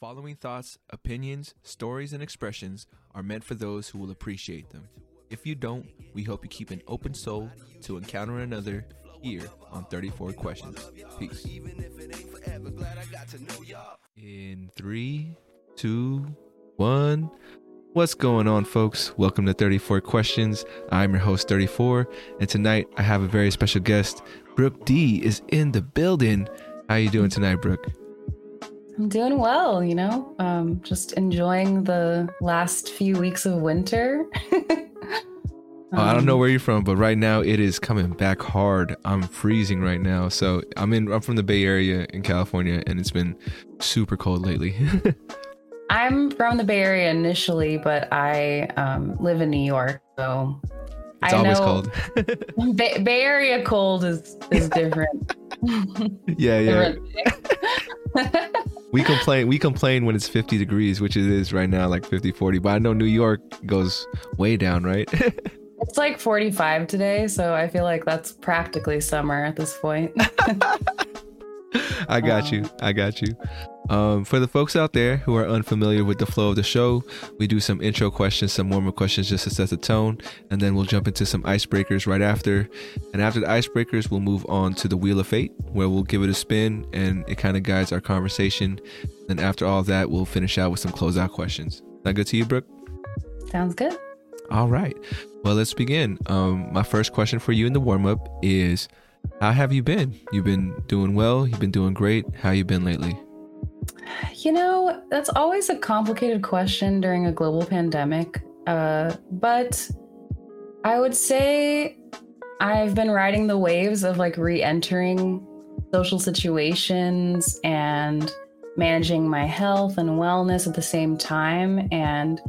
following thoughts, opinions, stories, and expressions are meant for those who will appreciate them. If you don't, we hope you keep an open soul to encounter another here on 34 Questions. Peace. In three, two, one. What's going on, folks? Welcome to 34 Questions. I'm your host, 34, and tonight I have a very special guest. Brooke D is in the building. How you doing tonight, Brooke? I'm doing well, you know, um, just enjoying the last few weeks of winter. Oh, I don't know where you're from, but right now it is coming back hard. I'm freezing right now. So I'm in I'm from the Bay Area in California and it's been super cold lately. I'm from the Bay Area initially, but I um, live in New York, so it's I always know cold. Bay, Bay Area cold is is different. yeah, yeah. Different. We complain we complain when it's 50 degrees, which it is right now like 50 40, but I know New York goes way down, right? it's like 45 today, so I feel like that's practically summer at this point. I got you. Um, I got you. Um, for the folks out there who are unfamiliar with the flow of the show, we do some intro questions, some warm up questions just to set the tone, and then we'll jump into some icebreakers right after. And after the icebreakers, we'll move on to the Wheel of Fate, where we'll give it a spin and it kind of guides our conversation. And after all that, we'll finish out with some closeout questions. That good to you, Brooke? Sounds good. All right. Well, let's begin. Um, my first question for you in the warm up is How have you been? You've been doing well. You've been doing great. How you been lately? You know, that's always a complicated question during a global pandemic. Uh, but I would say I've been riding the waves of like re entering social situations and managing my health and wellness at the same time. And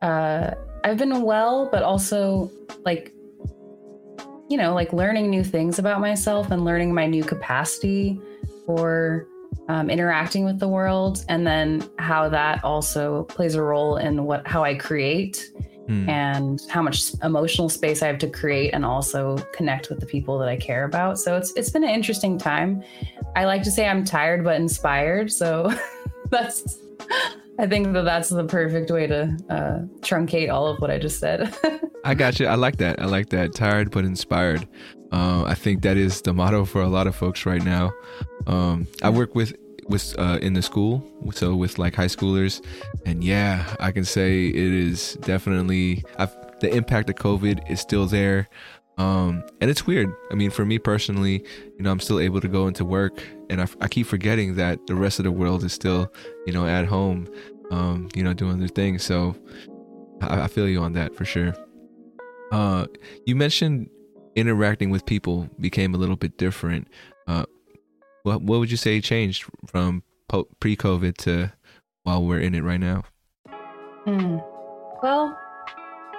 uh, I've been well, but also like, you know, like learning new things about myself and learning my new capacity for um, interacting with the world, and then how that also plays a role in what how I create Hmm. and how much emotional space I have to create and also connect with the people that I care about. So it's it's been an interesting time. I like to say I'm tired but inspired. So that's I think that that's the perfect way to uh, truncate all of what I just said. I got you. I like that. I like that. Tired but inspired. Uh, I think that is the motto for a lot of folks right now. Um, I work with with uh, in the school, so with like high schoolers, and yeah, I can say it is definitely I've, the impact of COVID is still there. Um, and it's weird. I mean, for me personally, you know, I'm still able to go into work, and I, I keep forgetting that the rest of the world is still, you know, at home, um, you know, doing their thing. So I, I feel you on that for sure. Uh, you mentioned interacting with people became a little bit different. Uh, what what would you say changed from po- pre-COVID to while we're in it right now? Hmm. Well,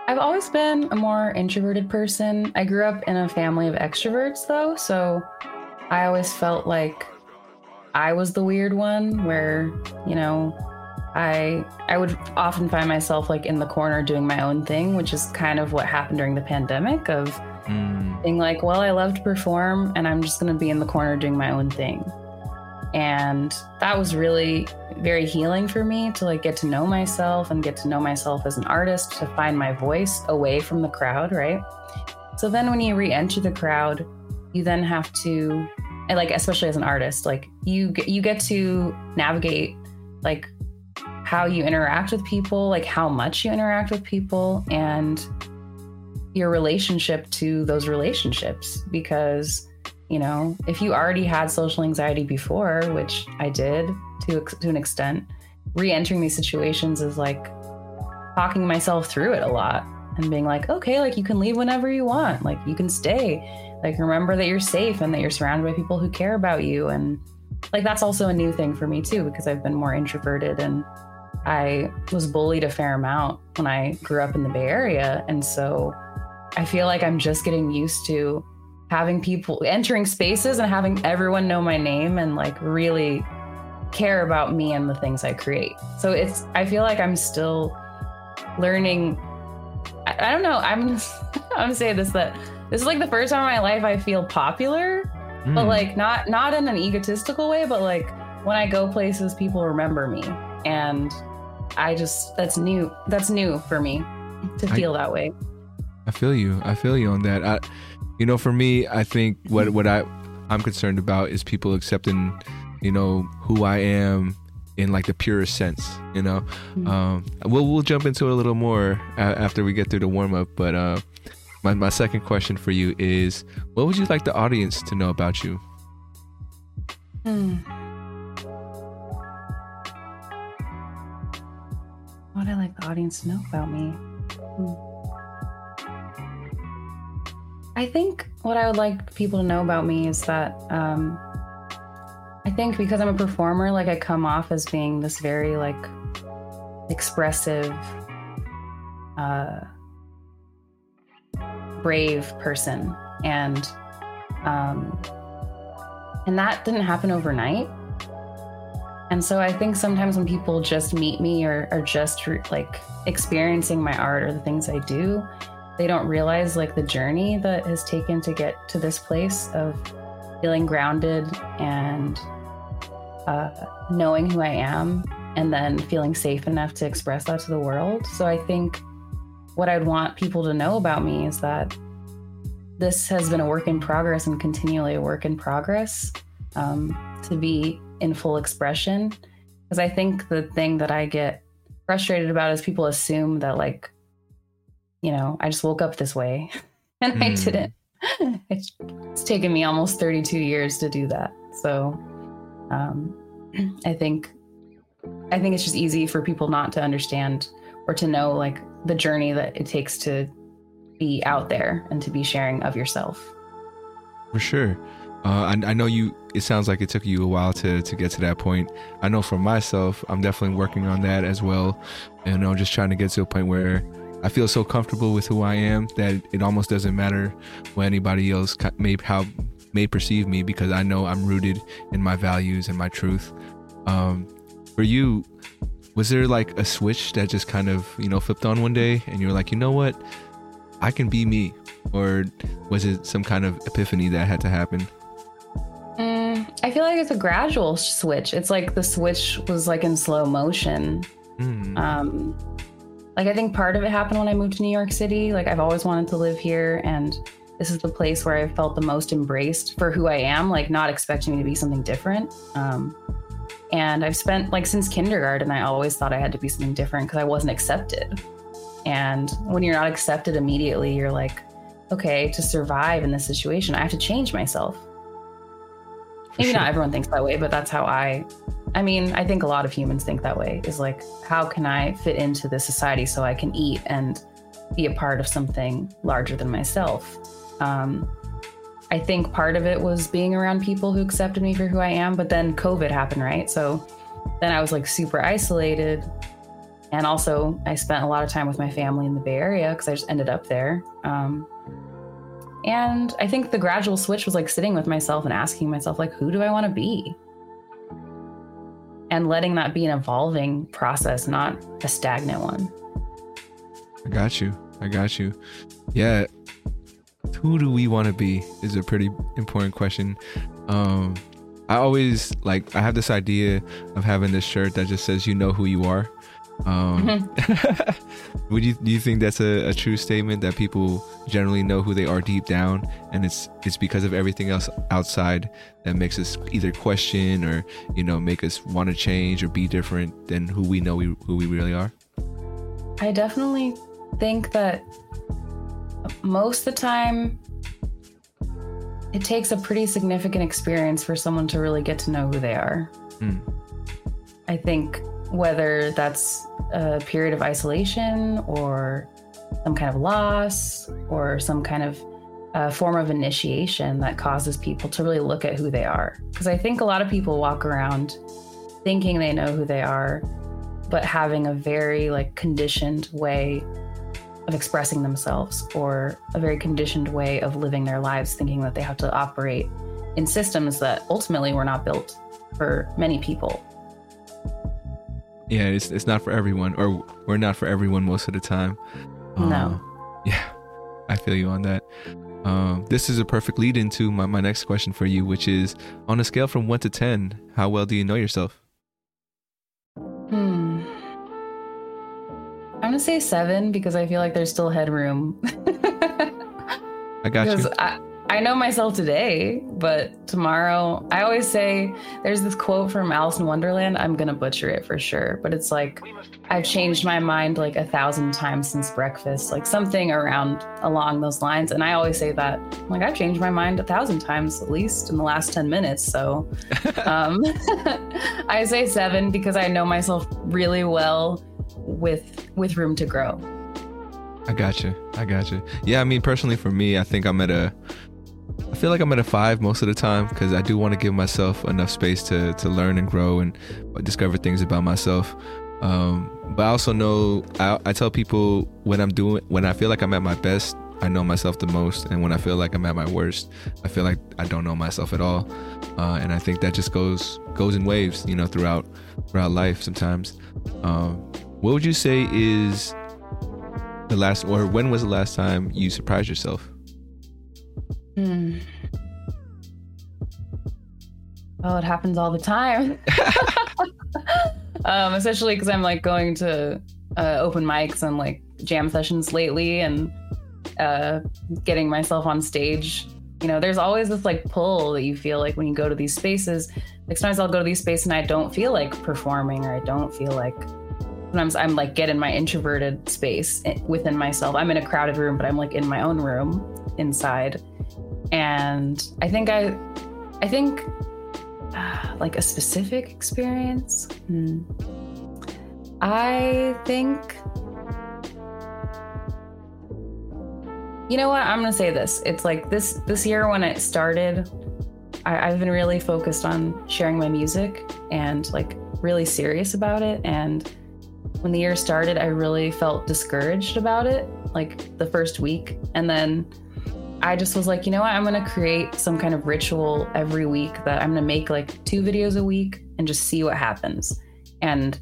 I've always been a more introverted person. I grew up in a family of extroverts, though, so I always felt like I was the weird one where, you know, I I would often find myself like in the corner doing my own thing, which is kind of what happened during the pandemic of Mm, being like, well, I love to perform and I'm just going to be in the corner doing my own thing. And that was really very healing for me to like get to know myself and get to know myself as an artist, to find my voice away from the crowd, right? So then when you re-enter the crowd, you then have to like especially as an artist, like you you get to navigate like how you interact with people, like how much you interact with people and your relationship to those relationships because you know if you already had social anxiety before which i did to, to an extent re-entering these situations is like talking myself through it a lot and being like okay like you can leave whenever you want. Like you can stay. Like remember that you're safe and that you're surrounded by people who care about you. And like that's also a new thing for me too because i've been more introverted and i was bullied a fair amount when i grew up in the bay area. And so I feel like I'm just getting used to having people entering spaces and having everyone know my name and like really care about me and the things I create. So it's I feel like I'm still learning I, I don't know, I'm I'm saying this that this is like the first time in my life I feel popular, but mm. like not not in an egotistical way, but like when I go places, people remember me, and I just that's new. That's new for me to feel I, that way. I feel you. I feel you on that. I, you know, for me, I think what what I I'm concerned about is people accepting, you know, who I am in like the purest sense. You know, mm-hmm. um, we'll we'll jump into it a little more after we get through the warm up. But uh, my my second question for you is, what would you like the audience to know about you? Hmm. What would I like the audience to know about me. Hmm. I think what I would like people to know about me is that um, I think because I'm a performer, like I come off as being this very like expressive, uh, brave person, and um, and that didn't happen overnight. And so I think sometimes when people just meet me or are just like experiencing my art or the things I do, they don't realize like the journey that has taken to get to this place of feeling grounded and uh, knowing who I am and then feeling safe enough to express that to the world. So I think what I'd want people to know about me is that this has been a work in progress and continually a work in progress um, to be in full expression. Because I think the thing that I get frustrated about is people assume that like you know, I just woke up this way and mm. I hmm. didn't. It's, it's, taken me almost 32 years to do that. So um, I think I think it's just easy for people not to understand or to know like the journey that it takes to be out there and to be sharing of yourself. For sure. Uh, I, I, know you. It sounds like it took you a while to to get to that point. I know for myself, I'm definitely working on that as well. And I'm just trying to get to a point where I feel so comfortable with who I am that it almost doesn't matter what anybody else may how may perceive me because I know I'm rooted in my values and my truth. Um, for you, was there like a switch that just kind of you know flipped on one day and you're like, you know what, I can be me, or was it some kind of epiphany that had to happen? Mm, I feel like it's a gradual switch. It's like the switch was like in slow motion. Mm. Um, like, I think part of it happened when I moved to New York City. Like, I've always wanted to live here, and this is the place where I felt the most embraced for who I am, like, not expecting me to be something different. Um, and I've spent, like, since kindergarten, I always thought I had to be something different because I wasn't accepted. And when you're not accepted immediately, you're like, okay, to survive in this situation, I have to change myself. Maybe sure. not everyone thinks that way, but that's how I I mean, I think a lot of humans think that way is like, how can I fit into this society so I can eat and be a part of something larger than myself? Um, I think part of it was being around people who accepted me for who I am, but then COVID happened, right? So then I was like super isolated. And also, I spent a lot of time with my family in the Bay Area because I just ended up there. Um, and I think the gradual switch was like sitting with myself and asking myself, like, who do I want to be? And letting that be an evolving process, not a stagnant one. I got you. I got you. Yeah. Who do we want to be is a pretty important question. Um, I always like I have this idea of having this shirt that just says you know who you are. Um, mm-hmm. would you do you think that's a, a, true statement that people generally know who they are deep down, and it's it's because of everything else outside that makes us either question or you know make us want to change or be different than who we know we, who we really are? I definitely think that most of the time it takes a pretty significant experience for someone to really get to know who they are. Mm. I think whether that's a period of isolation or some kind of loss or some kind of uh, form of initiation that causes people to really look at who they are. Because I think a lot of people walk around thinking they know who they are, but having a very like conditioned way of expressing themselves or a very conditioned way of living their lives, thinking that they have to operate in systems that ultimately were not built for many people yeah, it's it's not for everyone, or we're not for everyone most of the time. No. Um, yeah, I feel you on that. Um, this is a perfect lead into my, my next question for you, which is on a scale from one to 10, how well do you know yourself? Hmm. I'm gonna say seven because I feel like there's still headroom. I got because you. I, I know myself today, but tomorrow, I always say there's this quote from Alice in Wonderland. I'm gonna butcher it for sure, but it's like, I've changed my mind like a thousand times since breakfast, like something around along those lines. And I always say that, like, I've changed my mind a thousand times at least in the last 10 minutes. So um, I say seven because I know myself really well with with room to grow. I got you. I got you. Yeah, I mean, personally, for me, I think I'm at a. I feel like I'm at a five most of the time because I do want to give myself enough space to to learn and grow and discover things about myself. Um, but I also know I, I tell people when I'm doing when I feel like I'm at my best, I know myself the most, and when I feel like I'm at my worst, I feel like I don't know myself at all. Uh, and I think that just goes goes in waves, you know, throughout throughout life sometimes. Um, what would you say is the last, or when was the last time you surprised yourself? Hmm. Oh, it happens all the time. um, especially because I'm like going to uh, open mics and like jam sessions lately and uh, getting myself on stage. You know, there's always this like pull that you feel like when you go to these spaces. Like sometimes I'll go to these spaces and I don't feel like performing or I don't feel like sometimes I'm like get in my introverted space within myself. I'm in a crowded room, but I'm like in my own room inside. And I think I, I think uh, like a specific experience. Hmm. I think, you know what? I'm gonna say this. It's like this this year when it started, I, I've been really focused on sharing my music and like really serious about it and when the year started, I really felt discouraged about it, like the first week. And then I just was like, you know what? I'm going to create some kind of ritual every week that I'm going to make like two videos a week and just see what happens. And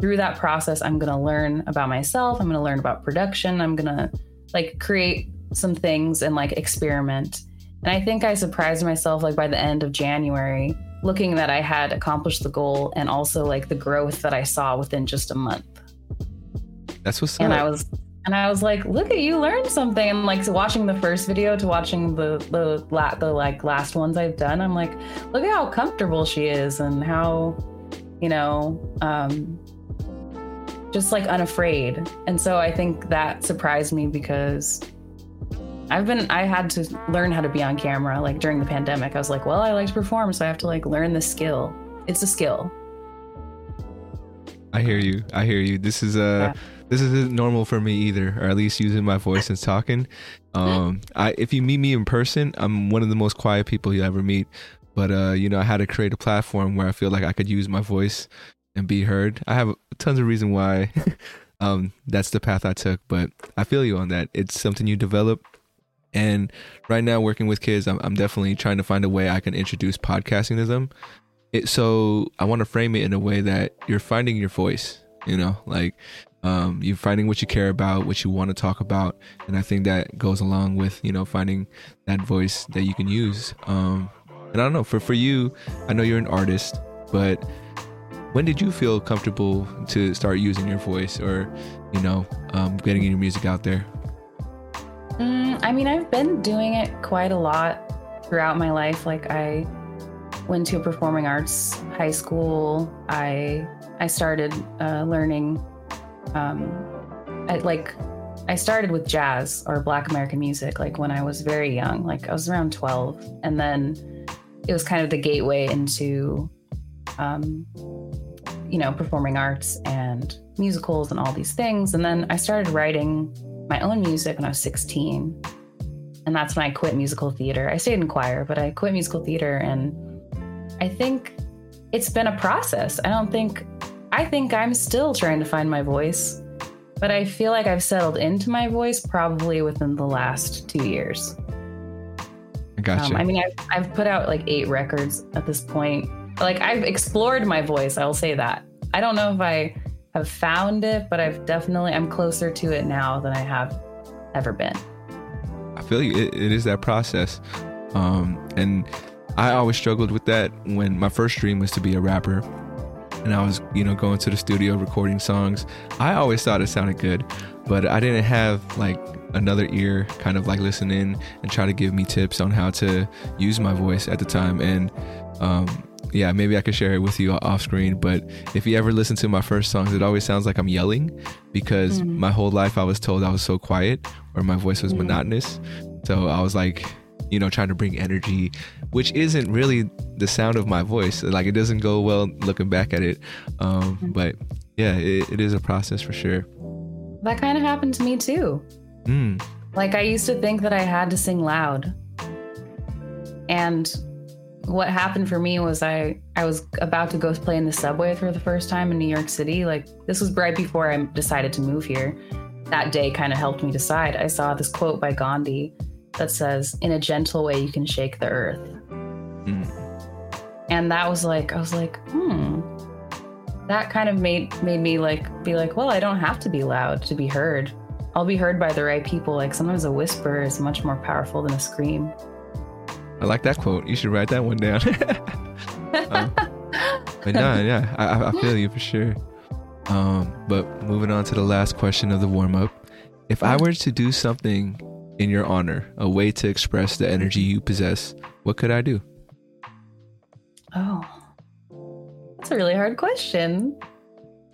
through that process, I'm going to learn about myself. I'm going to learn about production. I'm going to like create some things and like experiment. And I think I surprised myself like by the end of January, looking that I had accomplished the goal and also like the growth that I saw within just a month. That's what's and up. I was and I was like, look at you learned something. And like watching the first video to watching the the la- the like last ones I've done, I'm like, look at how comfortable she is and how, you know, um, just like unafraid. And so I think that surprised me because I've been I had to learn how to be on camera like during the pandemic. I was like, well, I like to perform, so I have to like learn the skill. It's a skill. I hear you. I hear you. This is uh Yeah. This isn't normal for me either, or at least using my voice and talking. Um I if you meet me in person, I'm one of the most quiet people you'll ever meet. But uh, you know, I had to create a platform where I feel like I could use my voice and be heard. I have tons of reason why um that's the path I took, but I feel you on that. It's something you develop and right now working with kids, I'm, I'm definitely trying to find a way I can introduce podcasting to them it, so I want to frame it in a way that you're finding your voice, you know, like um, you're finding what you care about, what you want to talk about, and I think that goes along with you know finding that voice that you can use. Um, and I don't know for for you, I know you're an artist, but when did you feel comfortable to start using your voice or you know um, getting your music out there? Mm, I mean, I've been doing it quite a lot throughout my life. Like I went to a performing arts high school. I I started uh, learning, um, I, like I started with jazz or Black American music like when I was very young. Like I was around twelve, and then it was kind of the gateway into, um, you know, performing arts and musicals and all these things. And then I started writing my own music when I was sixteen. And that's when I quit musical theater. I stayed in choir, but I quit musical theater and I think it's been a process. I don't think, I think I'm still trying to find my voice, but I feel like I've settled into my voice probably within the last two years. I got you. Um, I mean, I've, I've put out like eight records at this point. Like, I've explored my voice, I will say that. I don't know if I have found it, but I've definitely, I'm closer to it now than I have ever been. I feel you. It, it is that process, um, and I always struggled with that when my first dream was to be a rapper, and I was you know going to the studio recording songs. I always thought it sounded good, but I didn't have like another ear kind of like listen in and try to give me tips on how to use my voice at the time and um, yeah, maybe I could share it with you off screen. But if you ever listen to my first songs, it always sounds like I'm yelling because mm. my whole life I was told I was so quiet or my voice was mm. monotonous. So I was like, you know, trying to bring energy, which isn't really the sound of my voice. Like it doesn't go well looking back at it. Um, mm. But yeah, it, it is a process for sure. That kind of happened to me too. Mm. Like I used to think that I had to sing loud. And what happened for me was I I was about to go play in the subway for the first time in New York City. Like this was right before I decided to move here. That day kind of helped me decide. I saw this quote by Gandhi that says, "In a gentle way, you can shake the earth." Mm. And that was like I was like, hmm. That kind of made made me like be like, well, I don't have to be loud to be heard. I'll be heard by the right people. Like sometimes a whisper is much more powerful than a scream. I like that quote. You should write that one down. um, but no, yeah, I, I feel you for sure. Um, but moving on to the last question of the warm up. If I were to do something in your honor, a way to express the energy you possess, what could I do? Oh, that's a really hard question.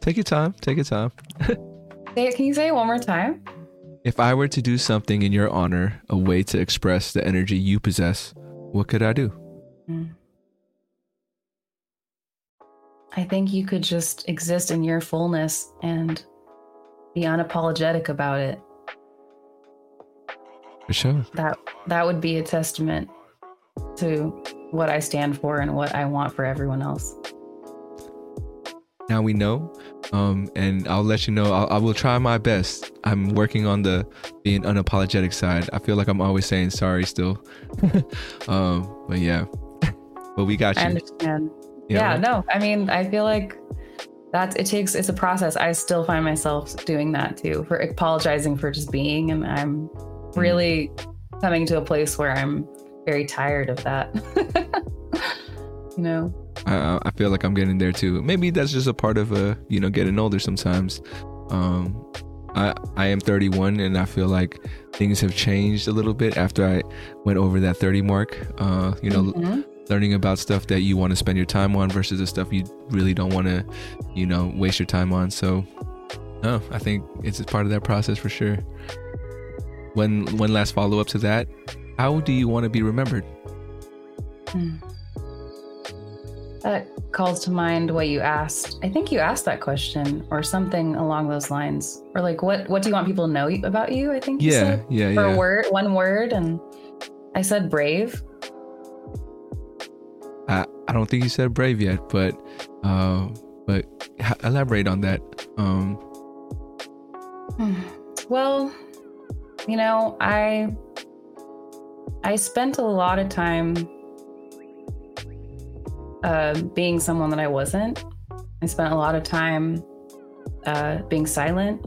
Take your time. Take your time. Can you say it one more time? If I were to do something in your honor, a way to express the energy you possess, what could I do? Hmm. I think you could just exist in your fullness and be unapologetic about it. For sure. That that would be a testament to what I stand for and what I want for everyone else. Now we know um, and I'll let you know. I'll, I will try my best. I'm working on the being unapologetic side. I feel like I'm always saying sorry still. um, but yeah, but we got you. I understand. Yeah, yeah right? no, I mean, I feel like that's it takes it's a process. I still find myself doing that too, for apologizing for just being, and I'm. Really coming to a place where I'm very tired of that. you know. I, I feel like I'm getting there too. Maybe that's just a part of uh, you know, getting older sometimes. Um, I I am 31 and I feel like things have changed a little bit after I went over that 30 mark. Uh, you know, mm-hmm. learning about stuff that you want to spend your time on versus the stuff you really don't want to, you know, waste your time on. So, no, I think it's part of that process for sure. One one last follow up to that. How do you want to be remembered? Mm. That calls to mind what you asked. I think you asked that question or something along those lines. Or like what what do you want people to know about you? I think Yeah, yeah, yeah. a word, one word and I said brave. I I don't think you said brave yet, but uh but elaborate on that. Um well, you know, I I spent a lot of time uh, being someone that I wasn't. I spent a lot of time uh, being silent,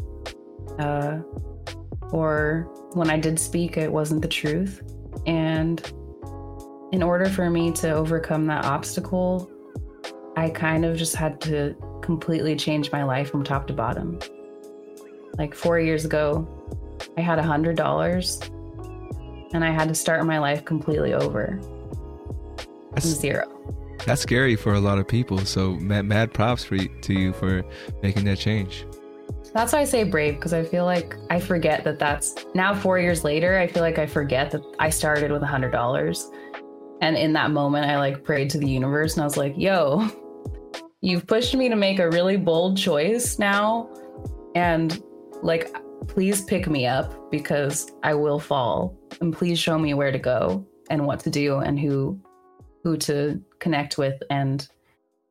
uh, or when I did speak, it wasn't the truth. And in order for me to overcome that obstacle, I kind of just had to completely change my life from top to bottom. Like four years ago, I had a hundred dollars and I had to start my life completely over. That's, zero that's scary for a lot of people. So mad, mad props for you, to you for making that change. That's why I say brave because I feel like I forget that that's now four years later. I feel like I forget that I started with a hundred dollars, and in that moment, I like prayed to the universe and I was like, "Yo, you've pushed me to make a really bold choice now, and like, please pick me up because I will fall, and please show me where to go and what to do and who who to connect with. And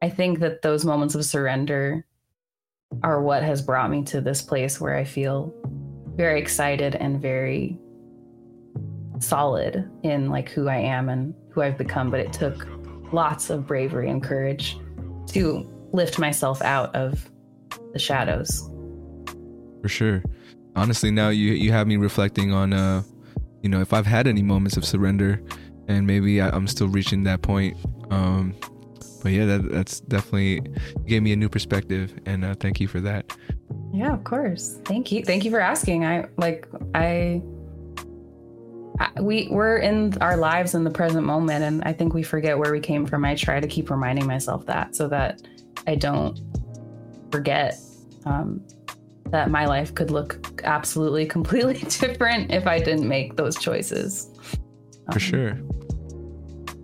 I think that those moments of surrender are what has brought me to this place where I feel very excited and very solid in like who I am and who I've become. But it took lots of bravery and courage to lift myself out of the shadows. For sure. Honestly, now you you have me reflecting on uh you know, if I've had any moments of surrender, and maybe I, am still reaching that point. Um, but yeah, that, that's definitely gave me a new perspective, and uh, thank you for that. Yeah, of course. Thank you. Thank you for asking. I like I, I we we're in our lives in the present moment, and I think we forget where we came from. I try to keep reminding myself that so that I don't forget um, that my life could look absolutely completely different if I didn't make those choices. For um, sure.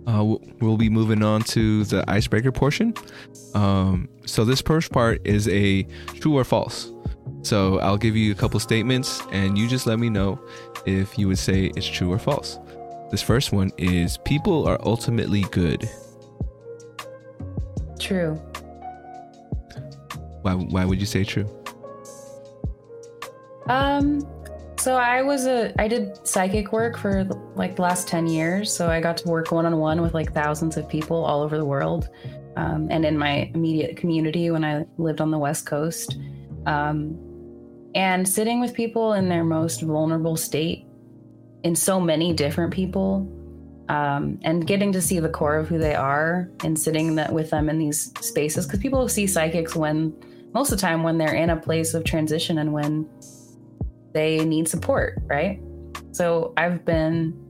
Uh, we'll be moving on to the icebreaker portion. Um, so this first part is a true or false. So I'll give you a couple statements, and you just let me know if you would say it's true or false. This first one is people are ultimately good. True. Why, why would you say true? Um, so I was a I did psychic work for like the last 10 years. So I got to work one on one with like thousands of people all over the world. Um, and in my immediate community when I lived on the West Coast. Um, and sitting with people in their most vulnerable state in so many different people um, and getting to see the core of who they are and sitting that with them in these spaces because people see psychics when most of the time when they're in a place of transition and when they need support, right? So I've been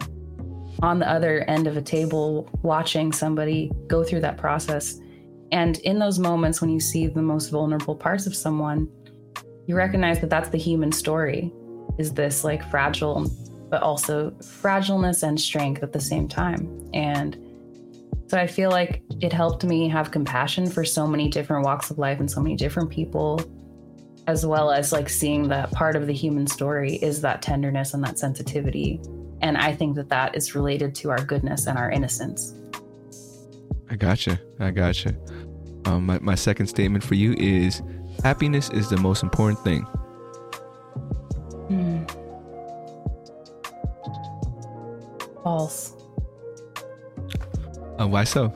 on the other end of a table watching somebody go through that process. And in those moments when you see the most vulnerable parts of someone, you recognize that that's the human story is this like fragile, but also fragileness and strength at the same time. And so I feel like it helped me have compassion for so many different walks of life and so many different people as well as like seeing that part of the human story is that tenderness and that sensitivity. And I think that that is related to our goodness and our innocence. I gotcha. I gotcha. Um, my, my second statement for you is happiness is the most important thing. Hmm. False. Uh, why so?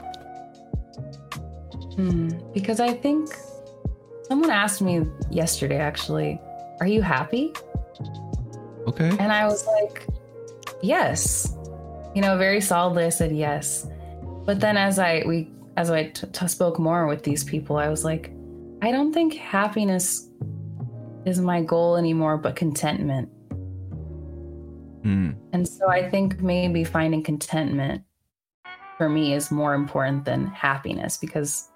Hmm. Because I think Someone asked me yesterday, actually, are you happy? Okay. And I was like, yes. You know, very solidly, I said yes. But then as I we as I t- t- spoke more with these people, I was like, I don't think happiness is my goal anymore, but contentment. Mm. And so I think maybe finding contentment for me is more important than happiness because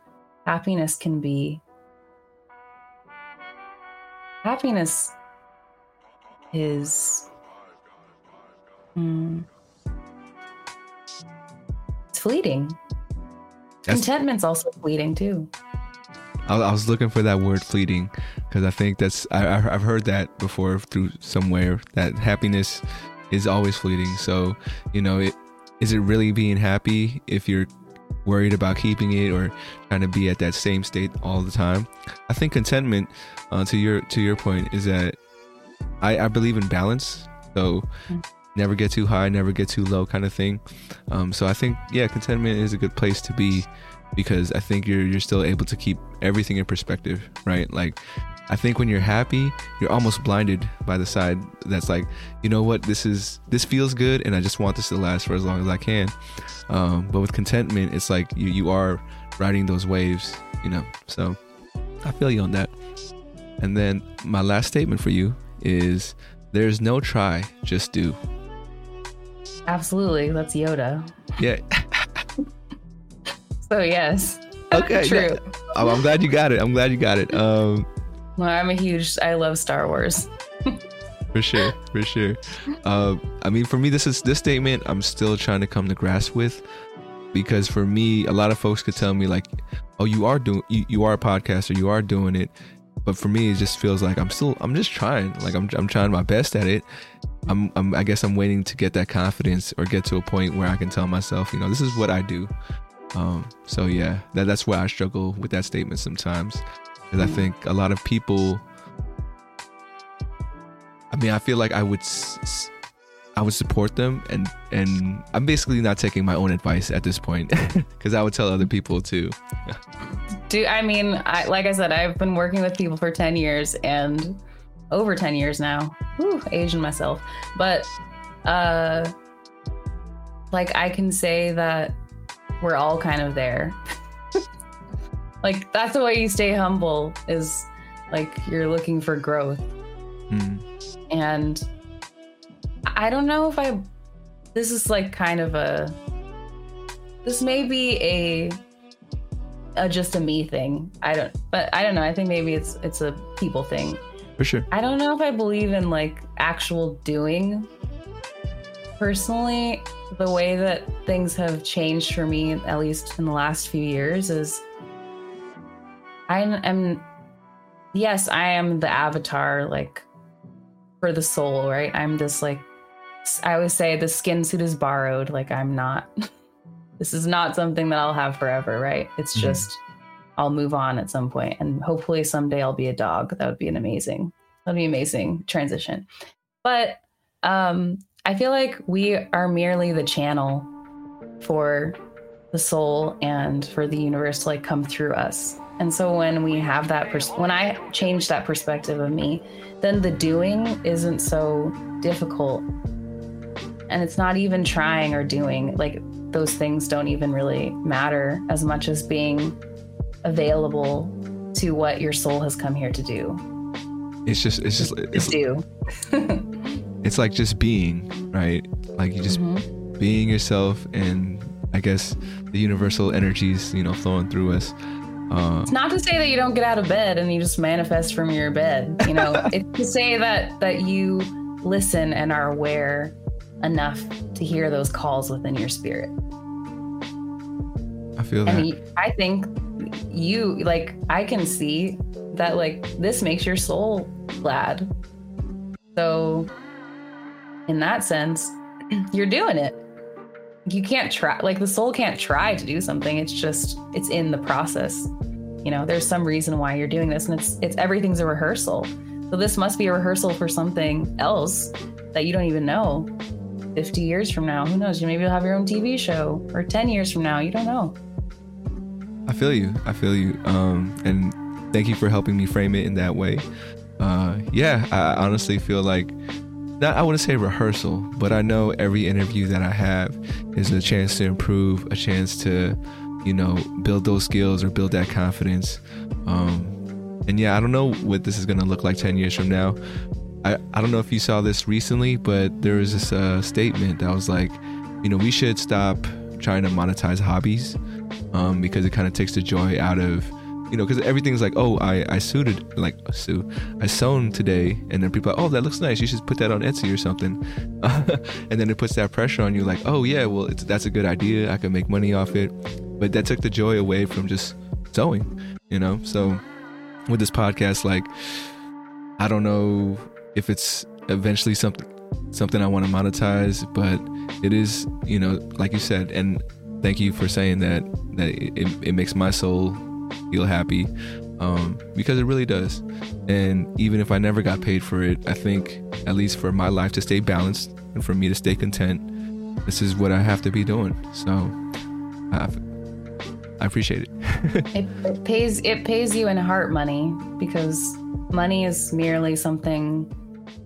happiness can be happiness is mm, it's fleeting. That's, Contentment's also fleeting too. I, I, was looking for that word fleeting because I think that's I, I've heard that before through somewhere that happiness is always fleeting. So you know, it, is it really being happy if you're worried about keeping it or trying to be at that same state all the time. I think contentment, uh, to your to your point, is that I, I believe in balance. So mm. never get too high, never get too low, kind of thing. Um, so I think yeah, contentment is a good place to be because I think you're you're still able to keep everything in perspective, right? Like I think when you're happy, you're almost blinded by the side that's like, you know what, this is this feels good, and I just want this to last for as long as I can. Um, but with contentment, it's like you you are riding those waves, you know. So I feel you on that. And then my last statement for you is: there's no try, just do. Absolutely, that's Yoda. Yeah. so yes. Okay. True. Yeah. I'm glad you got it. I'm glad you got it. Um, well, I'm a huge. I love Star Wars. for sure, for sure. Uh, I mean, for me, this is this statement I'm still trying to come to grasp with, because for me, a lot of folks could tell me like, "Oh, you are doing, you, you are a podcaster, you are doing it," but for me, it just feels like I'm still, I'm just trying. Like I'm, I'm trying my best at it. I'm, I'm, I guess I'm waiting to get that confidence or get to a point where I can tell myself, you know, this is what I do. Um, so yeah, that, that's why I struggle with that statement sometimes because I think a lot of people. I mean, I feel like I would, I would support them, and and I'm basically not taking my own advice at this point because I would tell other people too. Do I mean, I, like I said, I've been working with people for ten years and over ten years now. Whew, aging myself, but uh like I can say that we're all kind of there. like that's the way you stay humble is like you're looking for growth. Mm. And I don't know if I this is like kind of a this may be a, a just a me thing. I don't but I don't know. I think maybe it's it's a people thing. For sure. I don't know if I believe in like actual doing. Personally, the way that things have changed for me, at least in the last few years, is I am, yes, I am the avatar, like for the soul, right? I'm this like, I always say the skin suit is borrowed. Like, I'm not, this is not something that I'll have forever, right? It's Mhm. just, I'll move on at some point, and hopefully someday I'll be a dog. That would be an amazing, that'd be amazing transition. But um, I feel like we are merely the channel for the soul and for the universe to like come through us. And so when we have that, pers- when I change that perspective of me, then the doing isn't so difficult. And it's not even trying or doing. Like those things don't even really matter as much as being available to what your soul has come here to do. It's just it's just it's, Just do. it's like just being, right? Like you just Mhm. being yourself and I guess the universal energies, you know, flowing through us. Uh It's not to say that you don't get out of bed and you just manifest from your bed. You know, it's to say that that you listen and are aware enough to hear those calls within your spirit. I feel that. I think you like I can see that like this makes your soul glad. So in that sense, you're doing it. You can't try like the soul can't try to do something. It's just it's in the process. You know, there's some reason why you're doing this and it's it's everything's a rehearsal. So this must be a rehearsal for something else that you don't even know. 50 years from now, who knows? You maybe you'll have your own TV show or 10 years from now, you don't know. I feel you. I feel you. Um, and thank you for helping me frame it in that way. Uh, yeah, I honestly feel like not I wouldn't say rehearsal, but I know every interview that I have is a chance to improve, a chance to, you know, build those skills or build that confidence. Um, and yeah, I don't know what this is gonna look like ten years from now. I, I don't know if you saw this recently, but there was this uh, statement that was like, you know, we should stop trying to monetize hobbies um, because it kind of takes the joy out of you know because everything's like oh I I suited like sue I sewn today and then people are, oh that looks nice. You should put that on Etsy or something. And then it puts that pressure on you like oh yeah well it's, that's a good idea. I can make money off it. But that took the joy away from just sewing you know? So with this podcast like I don't know if it's eventually something something I want to monetize but it is you know like you said and thank you for saying that that it, it makes my soul feel happy um, because it really does. And even if i never got paid for it i think at least for my life to stay balanced and for me to stay content this is what i have to be doing. So i, I appreciate it. It, it pays it pays you in heart money because money is merely something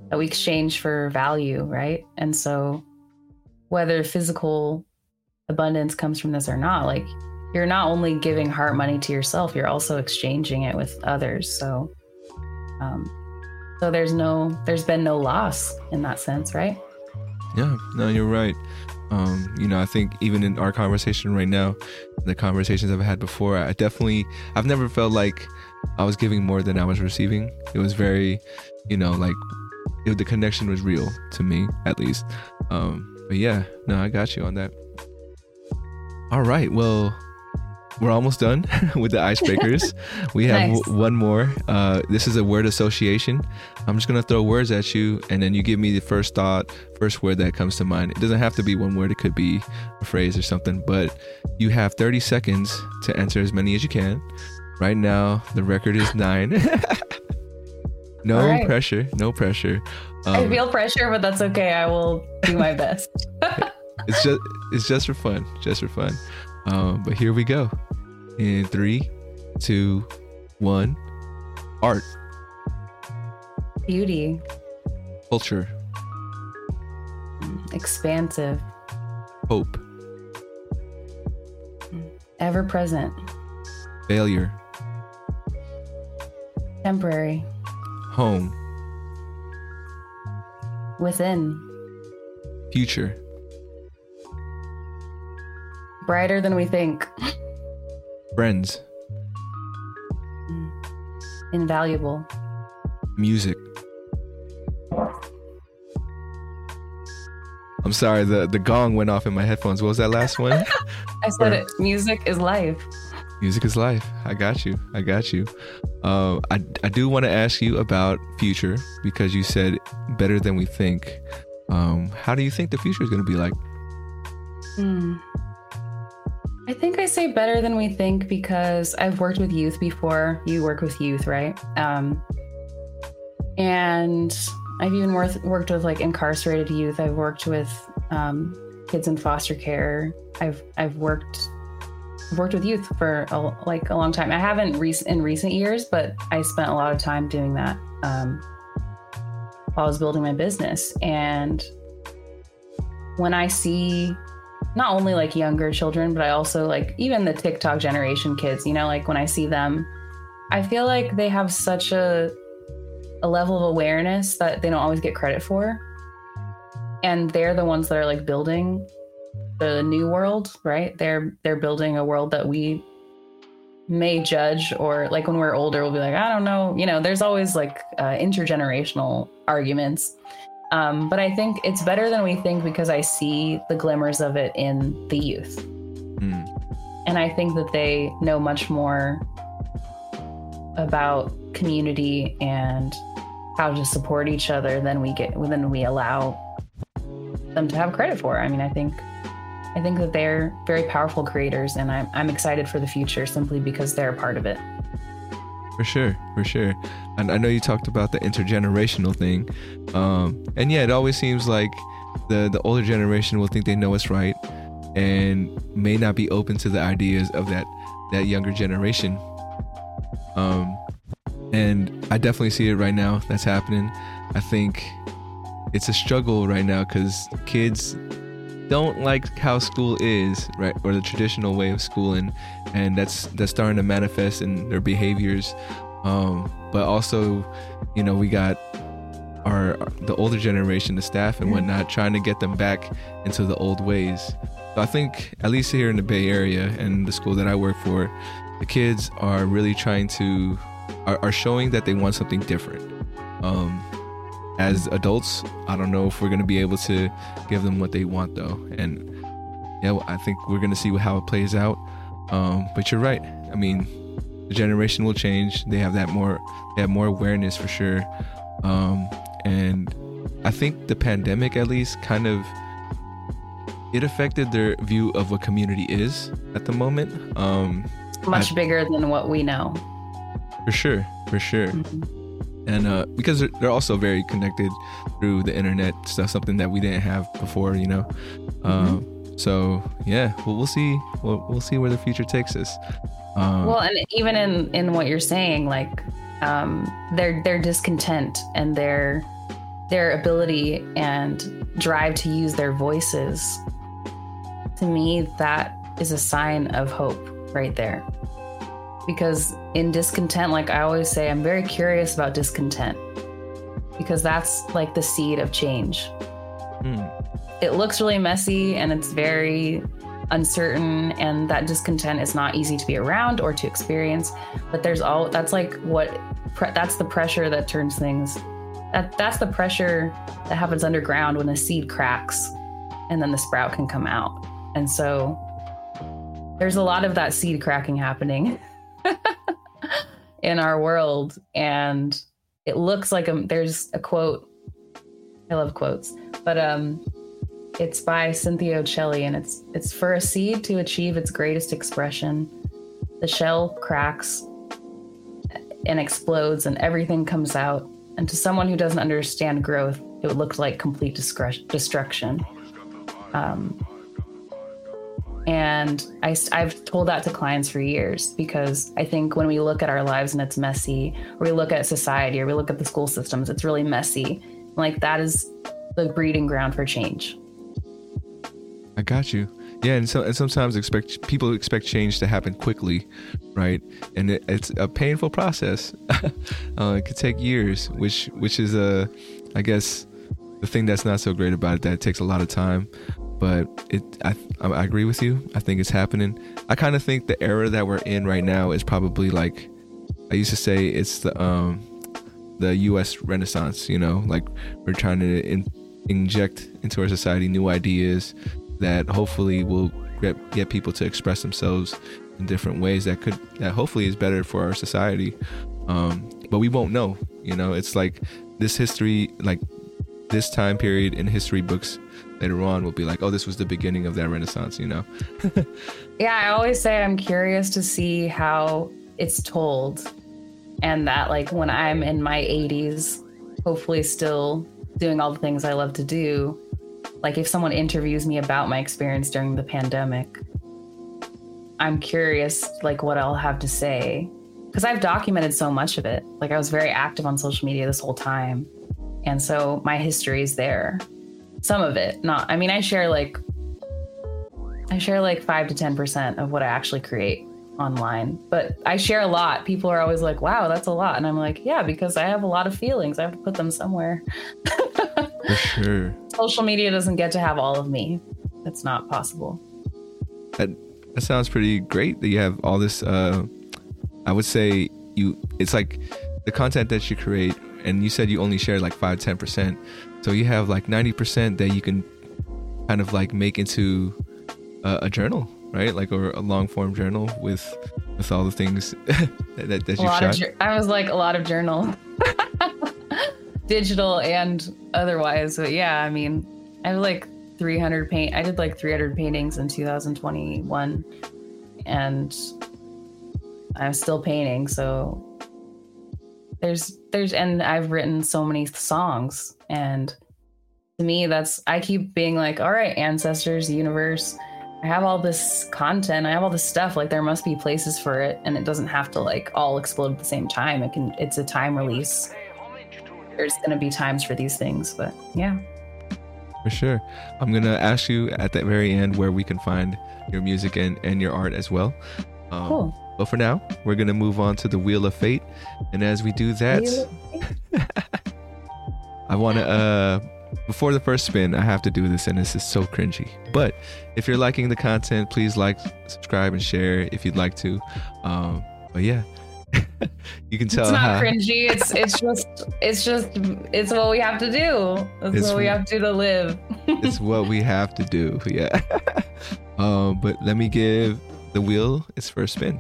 that we exchange for value right? And so whether physical abundance comes from this or not like you're not only giving heart money to yourself you're also exchanging it with others so um so there's no there's been no loss in that sense right Yeah, no, you're right. Um, you know, I think even in our conversation right now, the conversations I've had before, I definitely, I've never felt like I was giving more than I was receiving. It was very, you know, like it, the connection was real to me, at least. Um, but yeah, no, I got you on that. All right, well, we're almost done with the icebreakers. we have Nice. w- one more. Uh, this is a word association. I'm just gonna throw words at you, and then you give me the first thought, first word that comes to mind. It doesn't have to be one word. It could be a phrase or something. But you have 30 seconds to answer as many as you can. Right now, the record is nine. no right. pressure. No pressure. i Um, feel pressure but that's okay i will do my best it's just it's just for fun just for fun um but here we go in three two one art. Beauty. Culture. Expansive, hope, ever present, failure, temporary, home, within, future, brighter than we think, friends, invaluable, music. I'm sorry, the, the gong went off in my headphones. What was that last one? I said it. Music is life. Music is life. I got you. I got you. Uh, I, I do want to ask you about future because you said better than we think. Um, how do you think the future is going to be like? Hmm. I think I say better than we think because I've worked with youth before. You work with youth, right? Um, and I've even worked worked with like incarcerated youth. I've worked with um, kids in foster care. I've I've worked worked with youth for a, like a long time. I haven't rec- in recent years, but I spent a lot of time doing that um, while I was building my business. And when I see not only like younger children, but I also like even the TikTok generation kids, you know, like when I see them, I feel like they have such a a level of awareness that they don't always get credit for. And they're the ones that are like building the new world, right? They're they're building a world that we may judge or like when we're older we'll be like, I don't know, you know, there's always like uh, intergenerational arguments. Um, but I think it's better than we think because I see the glimmers of it in the youth. Mm. And I think that they know much more about community and how to support each other than we get than we allow them to have credit for. I mean, I think I think that they're very powerful creators and I'm I'm excited for the future simply because they're a part of it. For sure, for sure. And I know you talked about the intergenerational thing. Um, and yeah, it always seems like the the older generation will think they know what's right and may not be open to the ideas of that that younger generation. Um, and I definitely see it right now. That's happening. I think it's a struggle right now because kids don't like how school is, right, or the traditional way of schooling, and that's that's starting to manifest in their behaviors. Um, but also, you know, we got our the older generation, the staff and whatnot, trying to get them back into the old ways. So I think, at least here in the Bay Area and the school that I work for, the kids are really trying to are, are showing that they want something different. Um, as adults, I don't know if we're gonna be able to give them what they want though, and yeah, I think we're gonna see how it plays out. Um, but you're right. I mean, the generation will change. They have that more. They have more awareness for sure. Um, and I think the pandemic, at least, kind of it affected their view of what community is at the moment. Um, Much I- bigger than what we know. for sure, for sure. And uh, because they're, they're also very connected through the internet stuff something that we didn't have before you know? Um, so yeah well, we'll see we'll, we'll see where the future takes us. Um, Well, and even in in what you're saying, like um, their their discontent and their their ability and drive to use their voices, to me, that is a sign of hope right there. Because in discontent, like I always say, I'm very curious about discontent because that's like the seed of change. hmm, It looks really messy and it's very uncertain and that discontent is not easy to be around or to experience but there's all that's like what pre- that's the pressure that turns things that that's the pressure that happens underground when the seed cracks and then the sprout can come out. And so there's a lot of that seed cracking happening in our world and it looks like a, there's a quote i love quotes but um it's by Cynthia Occelli, and it's it's for a seed to achieve its greatest expression. The shell cracks and explodes, and everything comes out. And to someone who doesn't understand growth, it would look like complete destruction. Um, and I, I've told that to clients for years because I think when we look at our lives and it's messy, or we look at society, or we look at the school systems, it's really messy. Like that is the breeding ground for change I got you. Yeah, and so and sometimes expect people expect change to happen quickly, right? And it, it's a painful process. uh, it could take years, which which is a, I guess, the thing that's not so great about it. That it takes a lot of time, but it. I I agree with you. I think it's happening. I kind of think the era that we're in right now is probably like, I used to say it's the um, the U.S. Renaissance. You know, like we're trying to in, inject into our society new ideas that hopefully will get, get people to express themselves in different ways that could that hopefully is better for our society um, but we won't know you know it's like this history like this time period in history books later on will be like oh this was the beginning of that renaissance you know? Yeah i always say i'm curious to see how it's told and that like when i'm in my 80s hopefully still doing all the things i love to do like if someone interviews me about my experience during the pandemic i'm curious like what i'll have to say. Because i've documented so much of it. Like i was very active on social media this whole time. And so my history is there some of it not i mean i share like i share like 5 to 10% of what i actually create online but i share a lot people are always like wow that's a lot and i'm like yeah because i have a lot of feelings i have to put them somewhere For sure. Social media doesn't get to have all of me. That's not possible. That that sounds pretty great that you have all this uh I would say you it's like the content that you create and you said you only share like 5 10%. So you have like 90% that you can kind of like make into a, a journal, right? Like or a long form journal with with all the things that, that, that you shot. I was like a lot of journal. digital and otherwise. But yeah, I mean, I have like 300 paint. I did like 300 paintings in 2021, and I'm still painting. So there's there's and I've written so many songs, and to me, that's I keep being like, all right, ancestors, universe. I have all this content. I have all this stuff. Like there must be places for it, and it doesn't have to like all explode at the same time. It can. It's a time release there's going to be times for these things, but yeah. For sure. I'm going to ask you at the very end where we can find your music and, and your art as well. Um, cool. But for now, we're going to move on to the Wheel of Fate. And as we do that, I want to, uh, before the first spin, I have to do this, and this is so cringy. But if you're liking the content, please like, subscribe, and share if you'd like to. Um, but yeah, you can tell. It's not how, cringy. It's it's just it's just it's what we have to do. It's, it's what we have to do to live. it's what we have to do. Yeah. um, but let me give the wheel its first spin.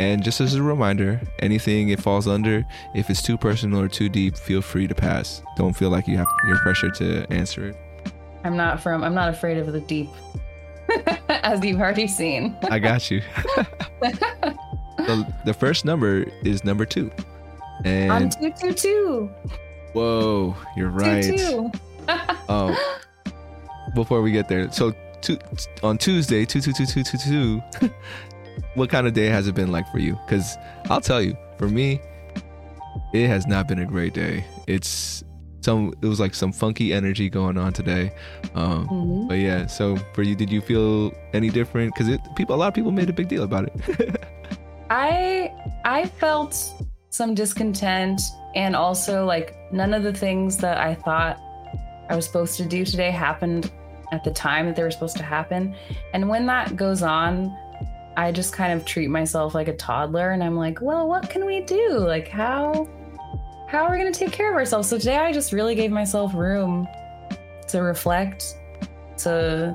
And just as a reminder, anything it falls under, if it's too personal or too deep, feel free to pass. Don't feel like you have your pressure to answer it. I'm not from I'm not afraid of the deep. as you've already seen. I got you. the, the first number is number 2. And I'm 222. Two. Whoa, you're right. Two, oh. before we get there. So two, on Tuesday, two two two two two two what kind of day has it been like for you? Because I'll tell you, for me, it has not been a great day. It's some it was like some funky energy going on today um mm-hmm. but yeah so for you did you feel any different because it people a lot of people made a big deal about it I I felt some discontent and also like none of the things that I thought I was supposed to do today happened at the time that they were supposed to happen. And when that goes on, I just kind of treat myself like a toddler and I'm like, well, what can we do? Like how how are we going to take care of ourselves? So today I just really gave myself room to reflect, to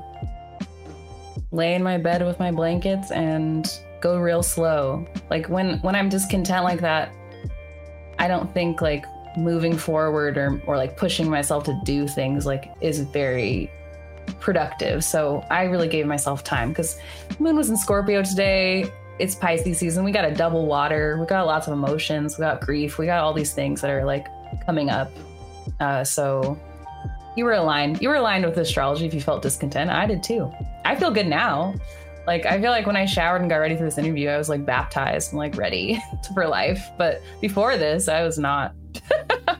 lay in my bed with my blankets and go real slow. Like when when I'm discontent like that, I don't think like moving forward or or like pushing myself to do things like is very productive. So I really gave myself time because moon was in Scorpio today. It's Pisces season. We got a double water. We got lots of emotions. We got grief. We got all these things that are like coming up. Uh, so you were aligned. You were aligned with astrology if you felt discontent. I did too. I feel good now. Like I feel like when I showered and got ready for this interview, I was like baptized and like ready for life. But before this, I was not.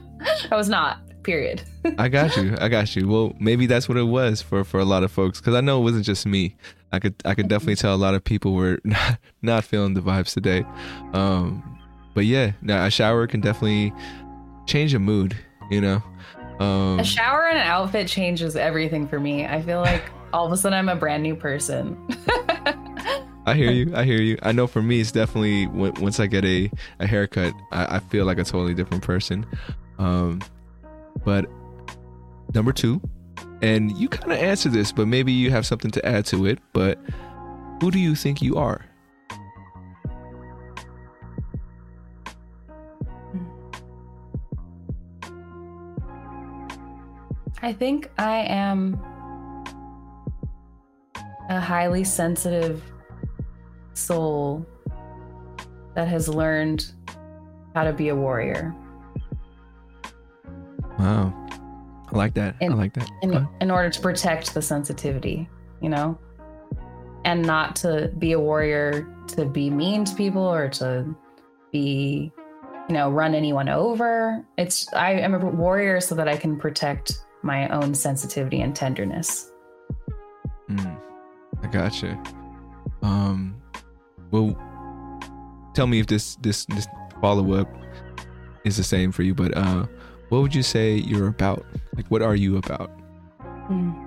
I was not. Period. I got you. I got you. Well, maybe that's what it was for for a lot of folks because I know it wasn't just me. I could I could definitely tell a lot of people were not, not feeling the vibes today. Um, but yeah, now a shower can definitely change a mood. You know, um, a shower and an outfit changes everything for me. I feel like all of a sudden I'm a brand new person. I hear you. I hear you. I know for me, it's definitely once I get a, a haircut, I, I feel like a totally different person. Um, but number two, and you kind of answer this, but maybe you have something to add to it. But who do you think you are? I think I am a highly sensitive soul that has learned how to be a warrior. Wow. I like that. In, I like that. In, in order to protect the sensitivity, you know? And not to be a warrior to be mean to people or to be, you know, run anyone over. It's I am a warrior so that I can protect my own sensitivity and tenderness. Mm, I gotcha. Um, well, tell me if this this this follow up is the same for you. But uh, what would you say you're about? Like, what are you about? Mm.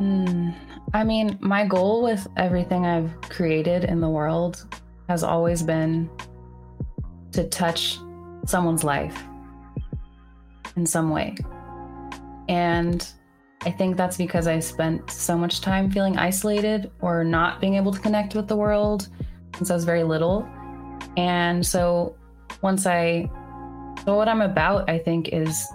Mm. I mean, my goal with everything I've created in the world has always been to touch someone's life in some way. And I think that's because I spent so much time feeling isolated or not being able to connect with the world since I was very little. And so once I, so what I'm about, I think, is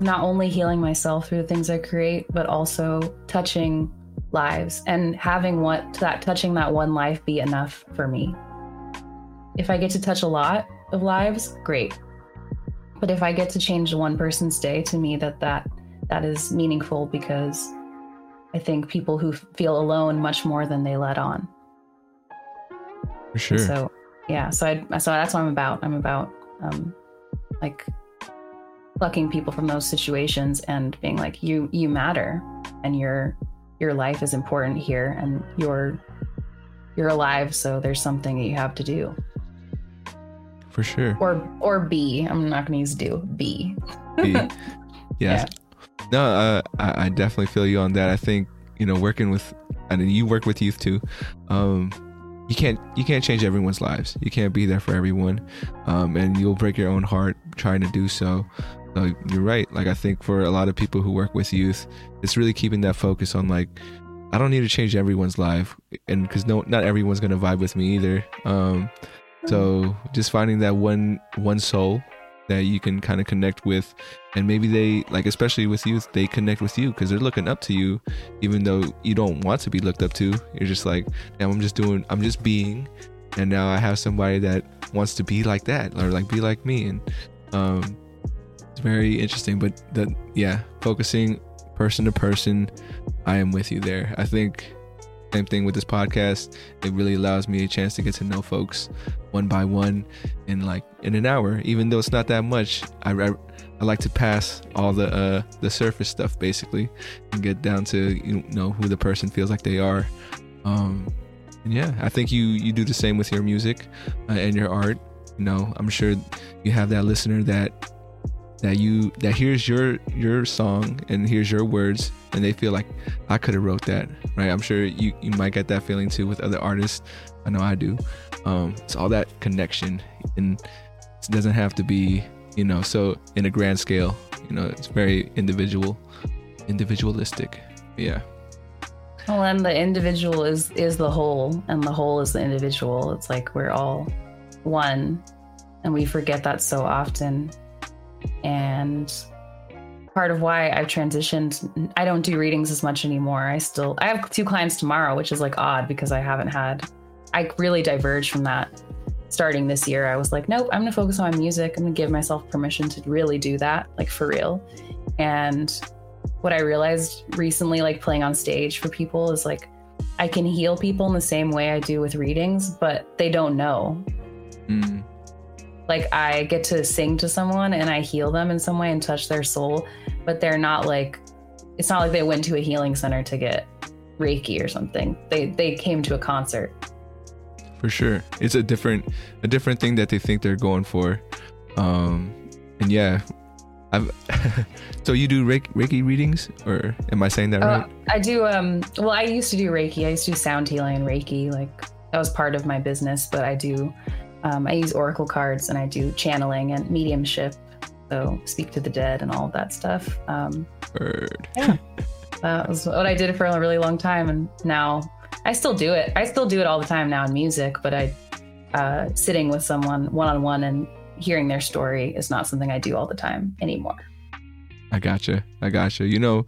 not only healing myself through the things I create, but also touching lives and having what that touching that one life be enough for me. If I get to touch a lot of lives, great. But if I get to change one person's day, to me that that that is meaningful because I think people who feel alone much more than they let on. For sure. So yeah, so I so that's what I'm about. I'm about um like plucking people from those situations and being like you you matter and your your life is important here and you're you're alive so there's something that you have to do for sure. Or or B. I'm not going to use do. B. B. Yes. Yeah. No, uh, I, I definitely feel you on that. I think you know working with, and you work with youth too. Um, you can't you can't change everyone's lives. You can't be there for everyone, um, and you'll break your own heart trying to do so. So you're right. Like I think for a lot of people who work with youth, it's really keeping that focus on like I don't need to change everyone's life, and because no, not everyone's gonna vibe with me either. Um, so just finding that one one soul that you can kind of connect with. And maybe they like especially with youth they connect with you because they're looking up to you even though you don't want to be looked up to. You're just like now i'm just doing i'm just being and now i have somebody that wants to be like that or like be like me. And um it's very interesting but that yeah focusing person to person i am with you there. I think same thing with this podcast. It really allows me a chance to get to know folks one by one in like in an hour. Even though it's not that much, I, I, I like to pass all the uh, the surface stuff basically and get down to you know who the person feels like they are. Um, and yeah, I think you you do the same with your music uh, and your art. You know, I'm sure you have that listener that that you that hears your your song and hears your words and they feel like I could have wrote that right? I'm sure you you might get that feeling too with other artists. I know I do. Um it's all that connection and it doesn't have to be you know so in a grand scale you know it's very individual individualistic. Yeah. Well and the individual is is the whole and the whole is the individual. It's like we're all one and we forget that so often and part of why I've transitioned, I don't do readings as much anymore. I still I have two clients tomorrow, which is like odd because I haven't had I really diverged from that starting this year. I was like, nope, I'm gonna focus on my music. I'm gonna give myself permission to really do that, like for real. And what I realized recently, like playing on stage for people, is like I can heal people in the same way I do with readings, but they don't know. Mm like I get to sing to someone and I heal them in some way and touch their soul, but they're not like it's not like they went to a healing center to get Reiki or something. They they came to a concert. For sure. It's a different a different thing that they think they're going for. Um and yeah, I've so you do Reiki, Reiki readings or am I saying that right? Uh, I do um well I used to do Reiki. I used to do sound healing and Reiki like that was part of my business, but I do um, I use oracle cards and I do channeling and mediumship. So speak to the dead and all of that stuff. Um, Bird. Yeah. that was what I did for a really long time. And now I still do it. I still do it all the time now in music, but I, uh, sitting with someone one on one and hearing their story is not something I do all the time anymore. I gotcha. I gotcha. You know,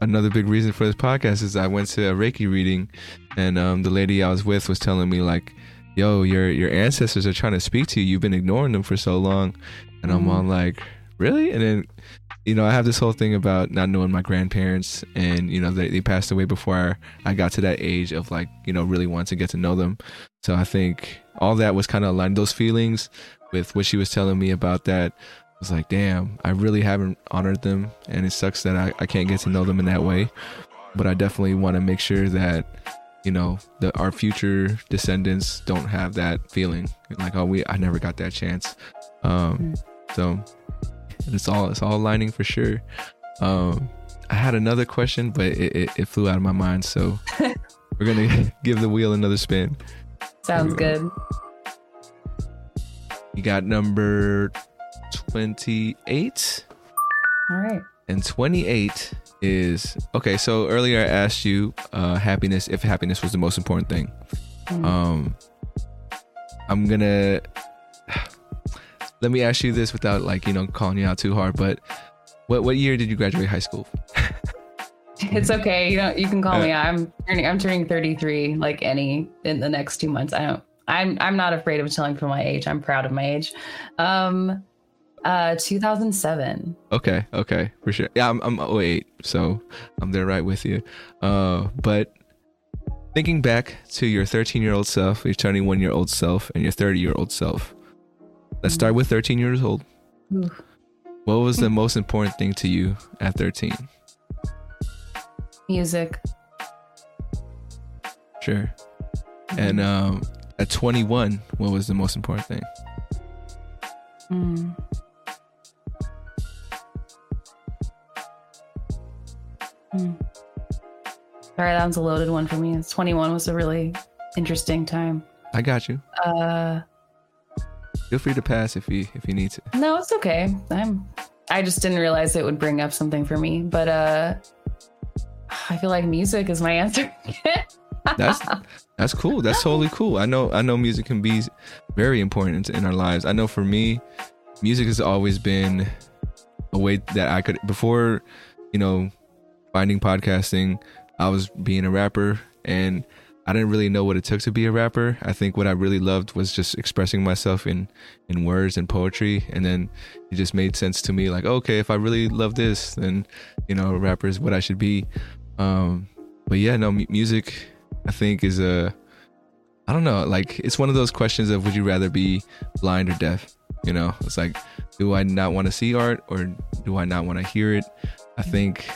another big reason for this podcast is I went to a Reiki reading and um, the lady I was with was telling me like yo, your your ancestors are trying to speak to you. You've been ignoring them for so long. And mm-hmm. I'm all like, really? And then, you know, I have this whole thing about not knowing my grandparents and, you know, they, they passed away before I got to that age of like, you know, really wanting to get to know them. So I think all that was kind of aligned those feelings with what she was telling me about that. I was like, damn, I really haven't honored them. And it sucks that I, I can't get to know them in that way. But I definitely want to make sure that you know the our future descendants don't have that feeling. Like oh we i never got that chance. Um mm. so it's all it's all aligning for sure. Um i had another question but it, it, it flew out of my mind. So we're gonna give the wheel another spin. Sounds good. you got number 28 all right and 28 is okay. So earlier I asked you uh, happiness if happiness was the most important thing. Mm. Um, I'm gonna let me ask you this without like you know calling you out too hard. But what what year did you graduate high school? it's okay. You know you can call uh, me. I'm turning I'm turning 33 like any in the next two months. I don't. I'm I'm not afraid of telling people my age. I'm proud of my age. Um, uh, 2007. Okay, okay, for sure. Yeah, I'm, I'm 08, so I'm there right with you. Uh, but thinking back to your 13 year old self, your 21 year old self, and your 30 year old self. Let's start with 13 years old. What was the most important thing to you at 13? Music. Sure. And um, at 21, what was the most important thing? Mm. Mm. Sorry, that was a loaded one for me. It's 21 was a really interesting time. I got you. Uh, Feel free to pass if you if you need to. No, it's okay. I'm. I just didn't realize it would bring up something for me, but uh, I feel like music is my answer. that's that's cool. That's totally cool. I know I know music can be very important in our lives. I know for me, music has always been a way that I could before, you know, finding podcasting, I was being a rapper and I didn't really know what it took to be a rapper. I think what I really loved was just expressing myself in in words and poetry and then it just made sense to me like, okay, if I really love this, then you know, a rapper is what I should be. Um but yeah, no m- music I think is a I don't know, like it's one of those questions of would you rather be blind or deaf? You know, it's like do I not want to see art or do I not want to hear it? I think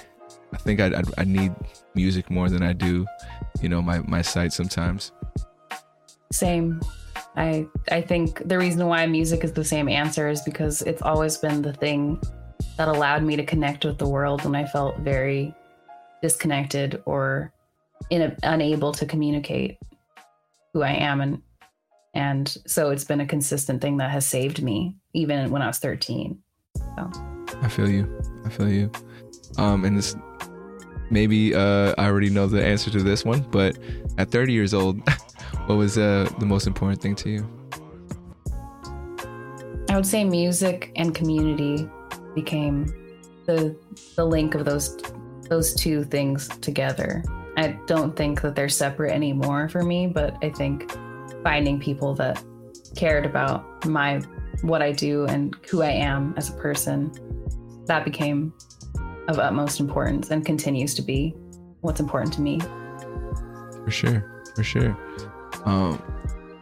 I think I, I, I need music more than I do, you know, my my sight sometimes. Same. I I think the reason why music is the same answer is because it's always been the thing that allowed me to connect with the world when I felt very disconnected or in unable to communicate who I am and and so it's been a consistent thing that has saved me even when I was 13. So. I feel you. I feel you. Um and this maybe uh, I already know the answer to this one, but at 30 years old, what was uh, the most important thing to you? I would say music and community became the the link of those those two things together. I don't think that they're separate anymore for me, but I think finding people that cared about my what I do and who I am as a person that became of utmost importance and continues to be what's important to me. For sure, for sure. Um,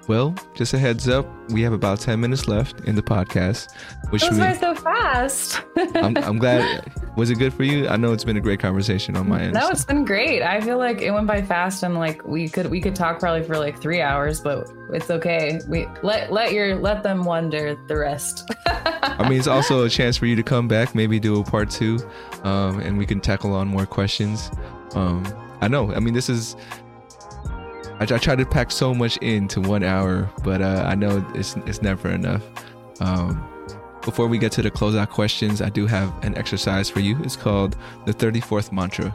Well, just a heads up, we have about 10 minutes left in the podcast. Which Those we, so fast. I'm, I'm, glad. Was it good for you? I know it's been a great conversation on my end. No, it's been great. I feel like it went by fast and like we could we could talk probably for like three hours, but it's okay. We let let your let them wonder the rest. I mean, it's also a chance for you to come back, maybe do a part two, um, and we can tackle on more questions. Um, I know. I mean, this is I, I try to pack so much into one hour, but uh, I know it's it's never enough. Um, before we get to the closeout questions, I do have an exercise for you. It's called the 34th mantra.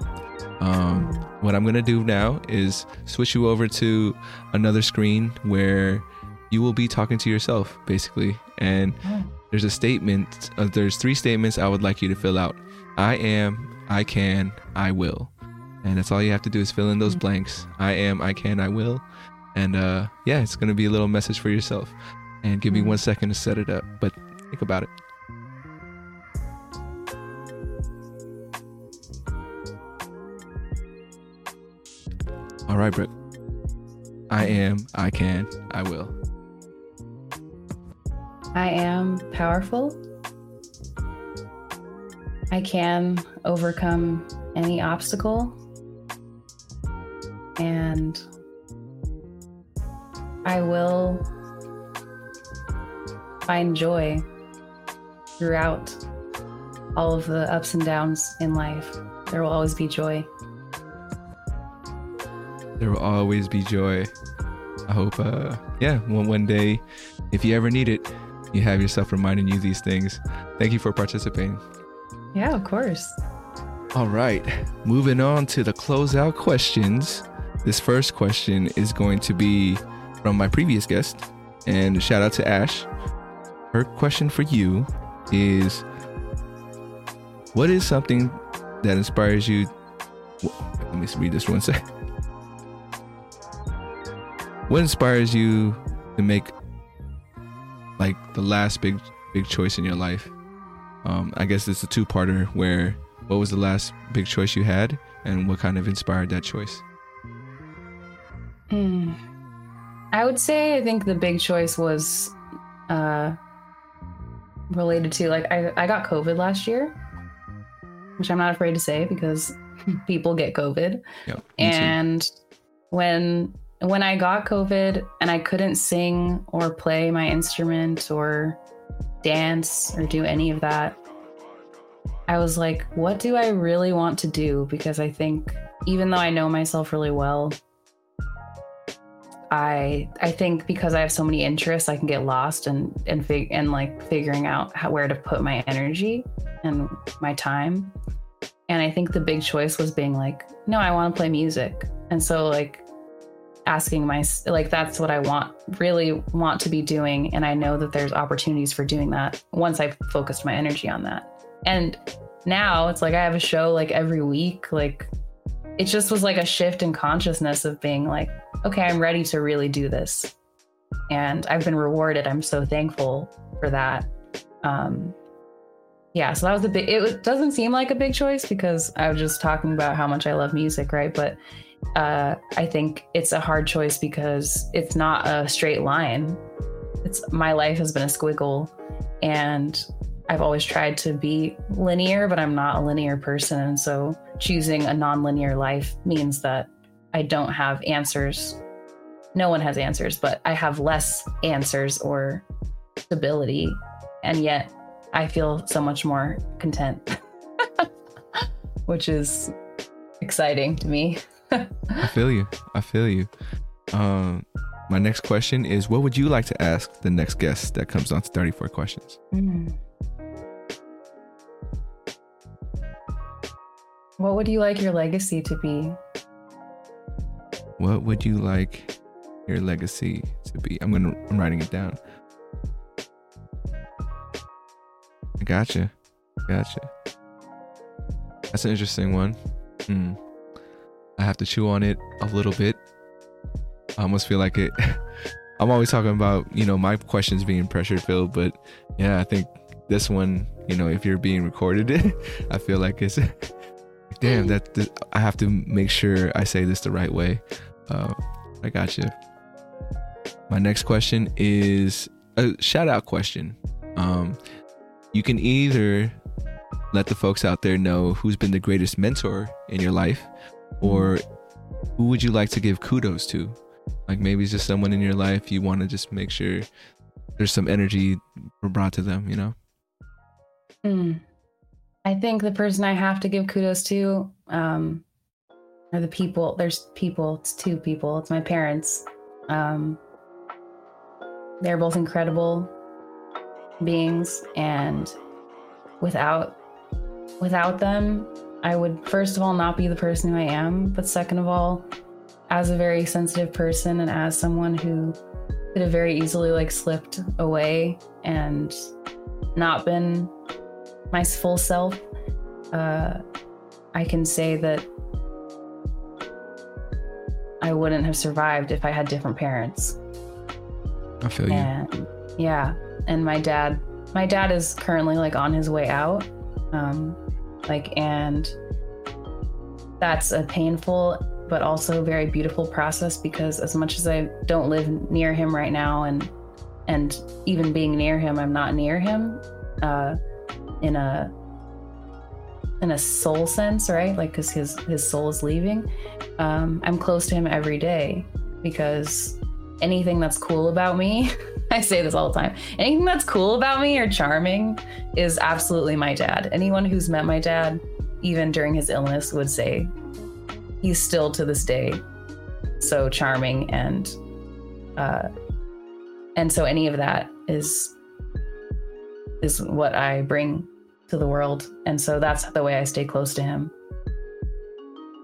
Um, what I'm going to do now is switch you over to another screen where you will be talking to yourself, basically. And there's a statement, uh, there's three statements I would like you to fill out I am, I can, I will. And that's all you have to do is fill in those mm-hmm. blanks. I am, I can, I will. And uh, yeah, it's going to be a little message for yourself. And give me mm-hmm. one second to set it up, but think about it. All right, Brooke. I mm-hmm. am, I can, I will. I am powerful. I can overcome any obstacle and I will find joy throughout all of the ups and downs in life. There will always be joy. There will always be joy. I hope, uh, yeah, one, one day, if you ever need it, you have yourself reminding you these things. Thank you for participating. Yeah, of course. All right, moving on to the closeout questions. This first question is going to be from my previous guest, and shout out to Ash. Her question for you is What is something that inspires you? Let me read this one second. What inspires you to make like the last big big choice in your life? Um, I guess it's a two-parter where what was the last big choice you had and what kind of inspired that choice? Mm. I would say I think the big choice was uh, related to like I, I got COVID last year, which I'm not afraid to say because people get COVID. Yep, and too. when when I got COVID and I couldn't sing or play my instrument or dance or do any of that, I was like, what do I really want to do? Because I think even though I know myself really well, I I think because I have so many interests, I can get lost and and fig- and like figuring out how, where to put my energy and my time. And I think the big choice was being like, no, I want to play music. And so like asking my like that's what I want really want to be doing and I know that there's opportunities for doing that once I've focused my energy on that. And now it's like I have a show like every week like it just was like a shift in consciousness of being like okay, I'm ready to really do this. And I've been rewarded. I'm so thankful for that. Um, yeah, so that was a big, it doesn't seem like a big choice because I was just talking about how much I love music, right? But uh, I think it's a hard choice because it's not a straight line. It's my life has been a squiggle and I've always tried to be linear, but I'm not a linear person. And so choosing a nonlinear life means that I don't have answers. No one has answers, but I have less answers or stability. And yet I feel so much more content, which is exciting to me. I feel you. I feel you. Um, my next question is what would you like to ask the next guest that comes on to 34 questions? Mm. What would you like your legacy to be? What would you like your legacy to be? I'm gonna I'm writing it down. I gotcha. Gotcha. That's an interesting one. Hmm. I have to chew on it a little bit. I almost feel like it. I'm always talking about, you know, my questions being pressure filled, but yeah, I think this one, you know, if you're being recorded, I feel like it's damn that, that I have to make sure I say this the right way. Uh, I got you. my next question is a shout out question. Um, you can either let the folks out there know who's been the greatest mentor in your life, or who would you like to give kudos to? Like maybe it's just someone in your life you want to just make sure there's some energy brought to them, you know? Mm. I think the person I have to give kudos to um, are the people. There's people. It's two people. It's my parents. Um, they're both incredible beings, and without without them, I would first of all not be the person who I am. But second of all, as a very sensitive person and as someone who could have very easily like slipped away and not been my full self, uh, I can say that I wouldn't have survived if I had different parents. I feel you. And yeah, and my dad, my dad is currently like on his way out, um, like, and that's a painful but also very beautiful process because as much as I don't live near him right now, and and even being near him, I'm not near him. Uh, in a in a soul sense, right? Like because his his soul is leaving. Um, I'm close to him every day because anything that's cool about me, I say this all the time. Anything that's cool about me or charming is absolutely my dad. Anyone who's met my dad, even during his illness, would say he's still to this day so charming and uh, and so any of that is is what I bring to the world. And so that's the way I stay close to him.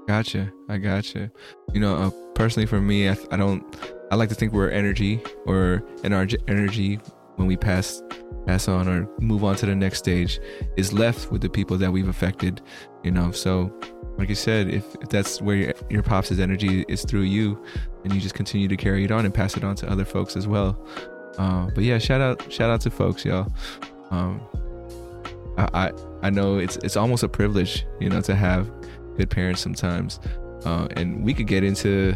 Gotcha. I gotcha. You know, uh, personally for me, I, I don't, I like to think we're energy or in our energy when we pass pass on or move on to the next stage is left with the people that we've affected you know so like you said if, if that's where your, your pops' energy is through you and you just continue to carry it on and pass it on to other folks as well uh, but yeah shout out shout out to folks y'all um, I, I know it's it's almost a privilege, you know, to have good parents sometimes, uh, and we could get into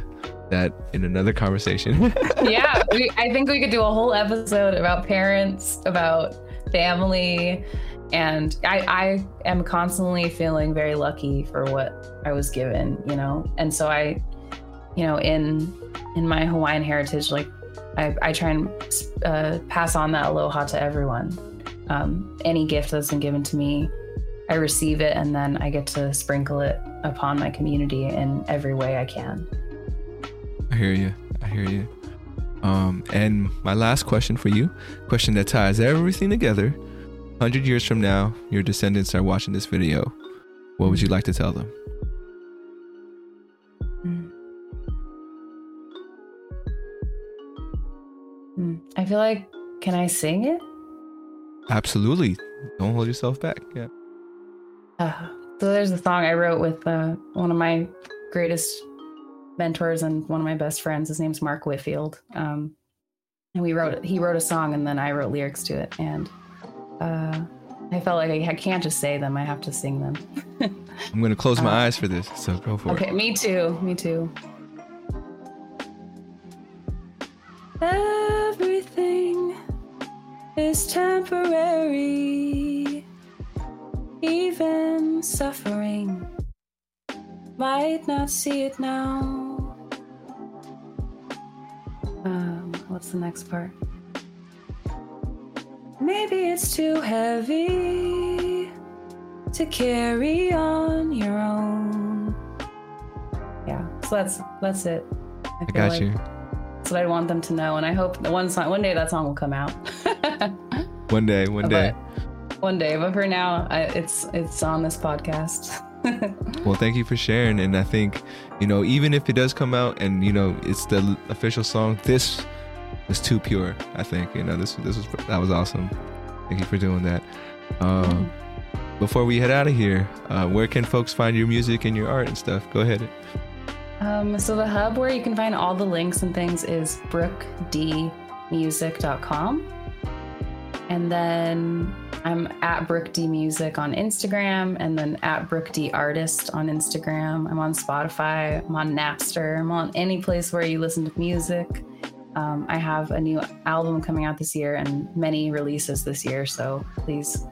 that in another conversation. yeah, we, I think we could do a whole episode about parents, about family, and I, I am constantly feeling very lucky for what I was given, you know, and so I, you know, in in my Hawaiian heritage, like I, I try and uh, pass on that aloha to everyone um, any gift that's been given to me, I receive it and then I get to sprinkle it upon my community in every way I can. I hear you. I hear you. Um, and my last question for you, question that ties everything together. 100 years from now, your descendants are watching this video. What would you like to tell them? Mm. Mm. I feel like, can I sing it? Absolutely. Don't hold yourself back. Yeah. Uh, so there's a song I wrote with uh, one of my greatest mentors and one of my best friends. His name's Mark Whitfield. Um, and we wrote he wrote a song and then I wrote lyrics to it. And uh, I felt like I, I, can't just say them; I have to sing them. I'm gonna close my uh, eyes for this, so go for okay, it. Okay, me too. Me too. Everything is temporary. Even suffering might not see it now. Um, what's the next part? Maybe it's too heavy to carry on your own. Yeah, so that's that's it. I, I got like you. That's what I want them to know, and I hope one song, one day that song will come out. one day, one day. But one day, but for now, I, it's it's on this podcast. well, thank you for sharing, and I think you know even if it does come out and you know it's the official song, this is too pure. I think you know this this was that was awesome. Thank you for doing that. Um, mm-hmm. Before we head out of here, uh, where can folks find your music and your art and stuff? Go ahead. Um, so the hub where you can find all the links and things is brookdmusic.com. And then I'm at Brooke D Music on Instagram and then at Brooke D Artist on Instagram. I'm on Spotify, I'm on Napster, I'm on any place where you listen to music. Um, I have a new album coming out this year and many releases this year. So please,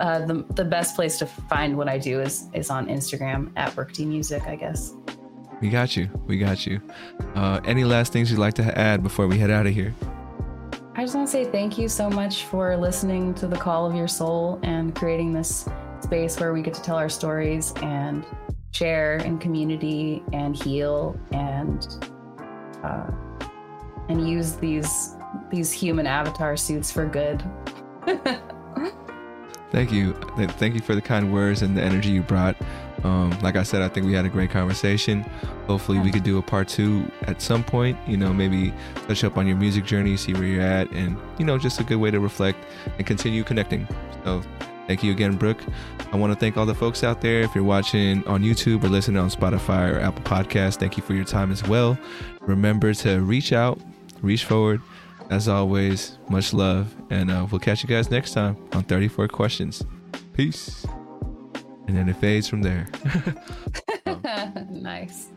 uh, the the best place to find what I do is is on Instagram at Brooke Music, I guess. We got you. We got you. Uh, any last things you'd like to add before we head out of here? I just want to say thank you so much for listening to the call of your soul and creating this space where we get to tell our stories and share in community and heal and uh, and use these these human avatar suits for good. Thank you. Thank you for the kind words and the energy you brought. Um, like I said, I think we had a great conversation. Hopefully, we could do a part two at some point. You know, maybe touch up on your music journey, see where you're at, and, you know, just a good way to reflect and continue connecting. So, thank you again, Brooke. I want to thank all the folks out there. If you're watching on YouTube or listening on Spotify or Apple Podcasts, thank you for your time as well. Remember to reach out, reach forward. As always, much love, and uh, we'll catch you guys next time on 34 Questions. Peace. And then it fades from there. Um, nice.